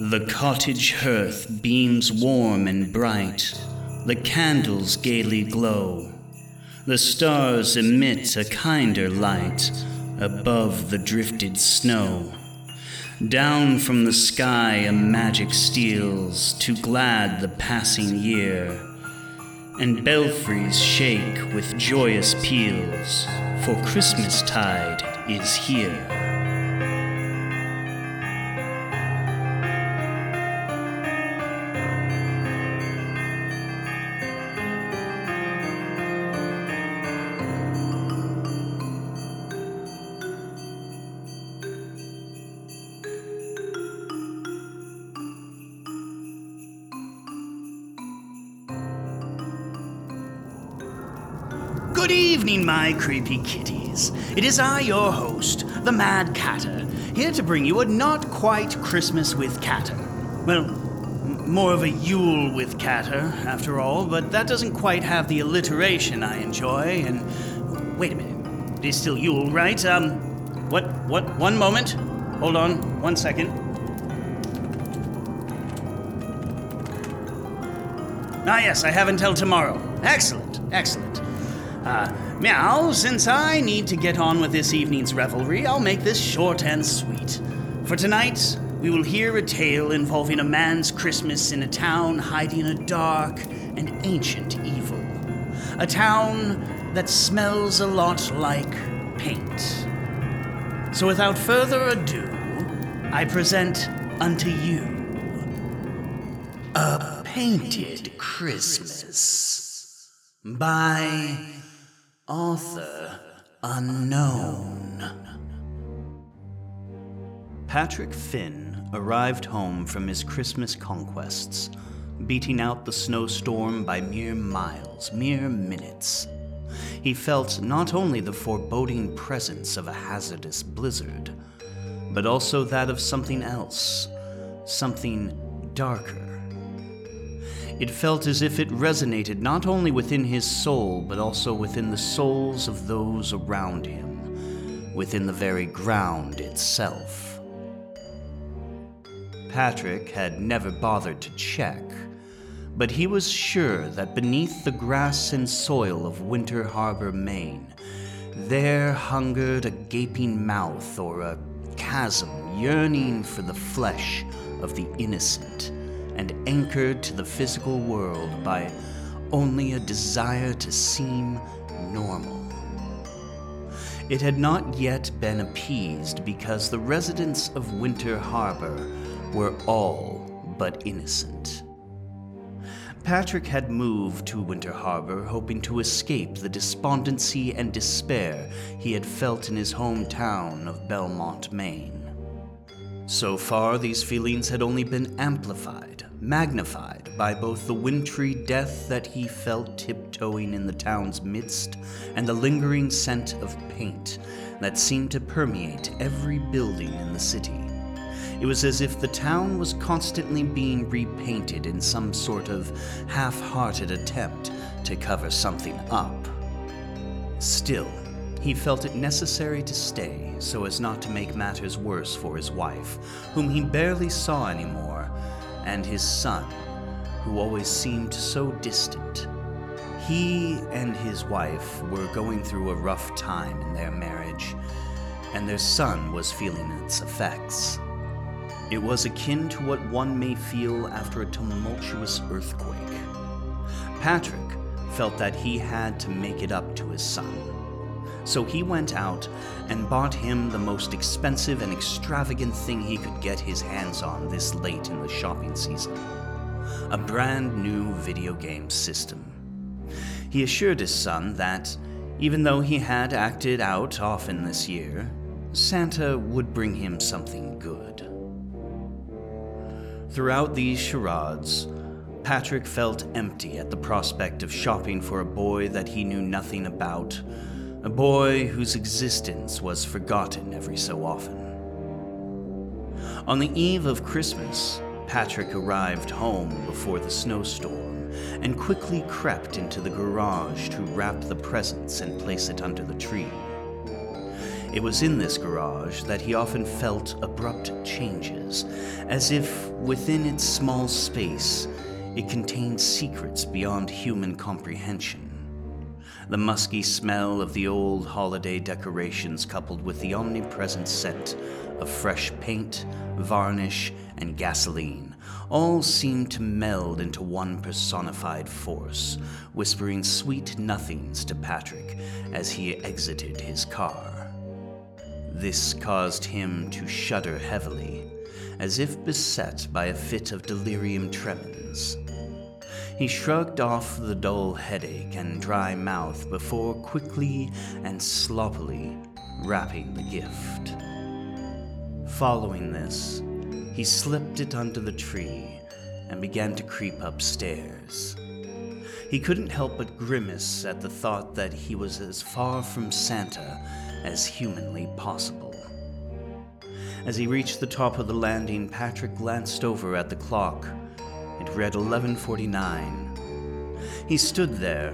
The cottage hearth beams warm and bright, the candles gaily glow, the stars emit a kinder light above the drifted snow. Down from the sky a magic steals to glad the passing year, and belfries shake with joyous peals, for Christmas tide is here. Good evening, my creepy kitties. It is I, your host, the Mad Catter, here to bring you a not quite Christmas with Catter. Well, m- more of a Yule with Catter, after all, but that doesn't quite have the alliteration I enjoy. And wait a minute, it is still Yule, right? Um, what? What? One moment. Hold on, one second. Ah, yes, I have until tomorrow. Excellent, excellent. Uh, meow, since I need to get on with this evening's revelry, I'll make this short and sweet. For tonight, we will hear a tale involving a man's Christmas in a town hiding a dark and ancient evil. A town that smells a lot like paint. So without further ado, I present unto you A Painted Christmas by Author Unknown. Patrick Finn arrived home from his Christmas conquests, beating out the snowstorm by mere miles, mere minutes. He felt not only the foreboding presence of a hazardous blizzard, but also that of something else, something darker. It felt as if it resonated not only within his soul, but also within the souls of those around him, within the very ground itself. Patrick had never bothered to check, but he was sure that beneath the grass and soil of Winter Harbor, Maine, there hungered a gaping mouth or a chasm yearning for the flesh of the innocent and anchored to the physical world by only a desire to seem normal. It had not yet been appeased because the residents of Winter Harbor were all but innocent. Patrick had moved to Winter Harbor hoping to escape the despondency and despair he had felt in his hometown of Belmont, Maine. So far, these feelings had only been amplified, magnified by both the wintry death that he felt tiptoeing in the town's midst and the lingering scent of paint that seemed to permeate every building in the city. It was as if the town was constantly being repainted in some sort of half hearted attempt to cover something up. Still, he felt it necessary to stay so as not to make matters worse for his wife, whom he barely saw anymore, and his son, who always seemed so distant. He and his wife were going through a rough time in their marriage, and their son was feeling its effects. It was akin to what one may feel after a tumultuous earthquake. Patrick felt that he had to make it up to his son. So he went out and bought him the most expensive and extravagant thing he could get his hands on this late in the shopping season a brand new video game system. He assured his son that, even though he had acted out often this year, Santa would bring him something good. Throughout these charades, Patrick felt empty at the prospect of shopping for a boy that he knew nothing about, a boy whose existence was forgotten every so often. On the eve of Christmas, Patrick arrived home before the snowstorm and quickly crept into the garage to wrap the presents and place it under the tree. It was in this garage that he often felt abrupt changes, as if within its small space it contained secrets beyond human comprehension. The musky smell of the old holiday decorations, coupled with the omnipresent scent of fresh paint, varnish, and gasoline, all seemed to meld into one personified force, whispering sweet nothings to Patrick as he exited his car. This caused him to shudder heavily, as if beset by a fit of delirium tremens. He shrugged off the dull headache and dry mouth before quickly and sloppily wrapping the gift. Following this, he slipped it under the tree and began to creep upstairs. He couldn't help but grimace at the thought that he was as far from Santa as humanly possible. As he reached the top of the landing, Patrick glanced over at the clock. It read 11:49. He stood there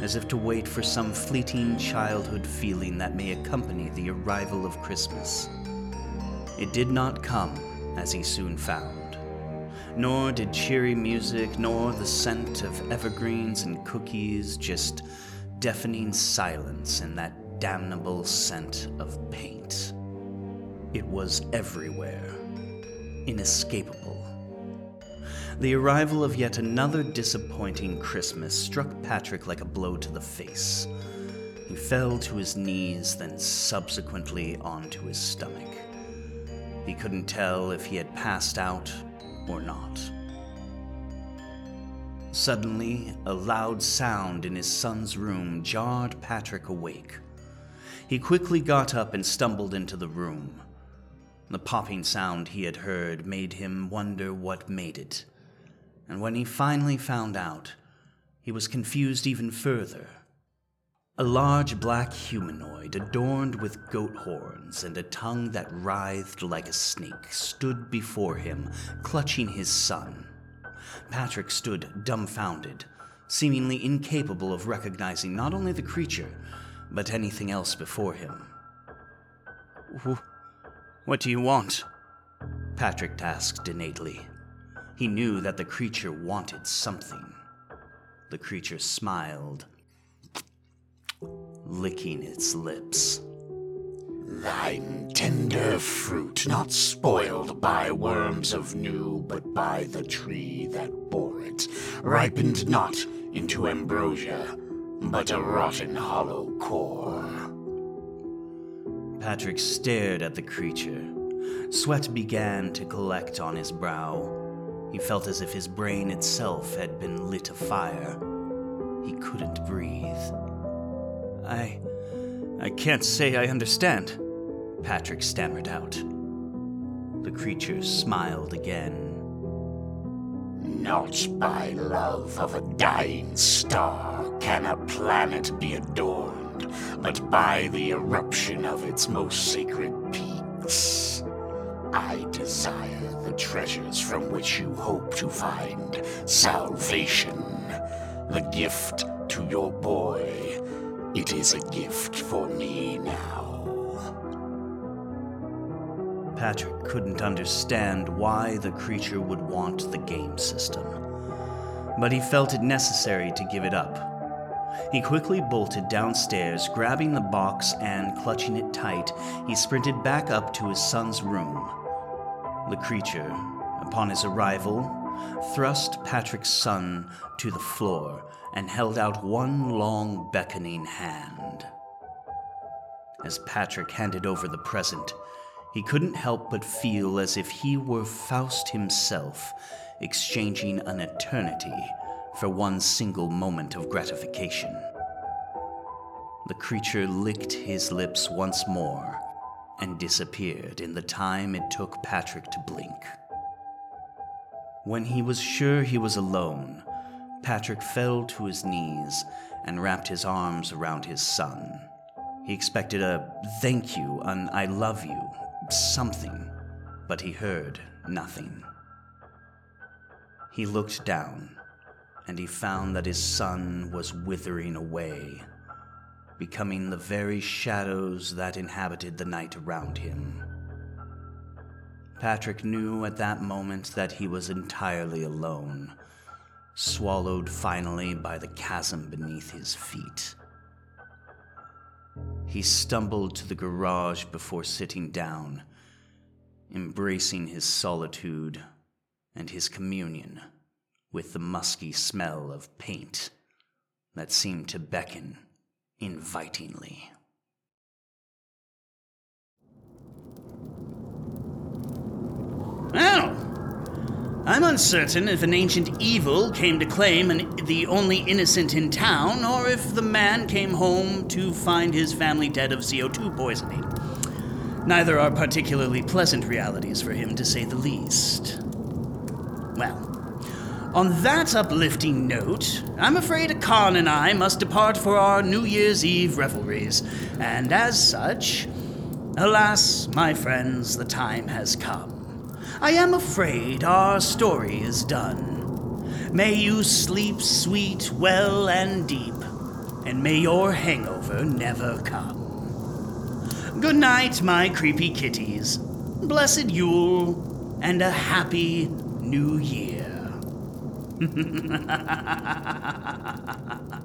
as if to wait for some fleeting childhood feeling that may accompany the arrival of Christmas. It did not come, as he soon found. Nor did cheery music, nor the scent of evergreens and cookies, just deafening silence and that damnable scent of paint. It was everywhere, inescapable. The arrival of yet another disappointing Christmas struck Patrick like a blow to the face. He fell to his knees, then subsequently onto his stomach. He couldn't tell if he had passed out or not. Suddenly, a loud sound in his son's room jarred Patrick awake. He quickly got up and stumbled into the room. The popping sound he had heard made him wonder what made it. And when he finally found out, he was confused even further. A large black humanoid, adorned with goat horns and a tongue that writhed like a snake, stood before him, clutching his son. Patrick stood dumbfounded, seemingly incapable of recognizing not only the creature, but anything else before him. What do you want? Patrick asked innately. He knew that the creature wanted something. The creature smiled licking its lips. Thine tender fruit, not spoiled by worms of new, but by the tree that bore it, ripened not into ambrosia, but a rotten hollow core. Patrick stared at the creature. Sweat began to collect on his brow. He felt as if his brain itself had been lit afire. He couldn't breathe. I. I can't say I understand, Patrick stammered out. The creature smiled again. Not by love of a dying star can a planet be adorned, but by the eruption of its most sacred peaks. I desire the treasures from which you hope to find salvation, the gift to your boy it is a gift for me now. Patrick couldn't understand why the creature would want the game system, but he felt it necessary to give it up. He quickly bolted downstairs, grabbing the box and clutching it tight, he sprinted back up to his son's room. The creature, upon his arrival, thrust Patrick's son to the floor and held out one long, beckoning hand. As Patrick handed over the present, he couldn't help but feel as if he were Faust himself, exchanging an eternity for one single moment of gratification. The creature licked his lips once more and disappeared in the time it took Patrick to blink. When he was sure he was alone, Patrick fell to his knees and wrapped his arms around his son. He expected a thank you, an I love you, something, but he heard nothing. He looked down, and he found that his son was withering away. Becoming the very shadows that inhabited the night around him. Patrick knew at that moment that he was entirely alone, swallowed finally by the chasm beneath his feet. He stumbled to the garage before sitting down, embracing his solitude and his communion with the musky smell of paint that seemed to beckon invitingly. Well, I'm uncertain if an ancient evil came to claim an, the only innocent in town, or if the man came home to find his family dead of CO2 poisoning. Neither are particularly pleasant realities for him, to say the least. Well, on that uplifting note, I'm afraid Khan and I must depart for our New Year's Eve revelries, and as such, alas, my friends, the time has come. I am afraid our story is done. May you sleep sweet, well, and deep, and may your hangover never come. Good night, my creepy kitties. Blessed Yule, and a happy New Year. ハハハハハ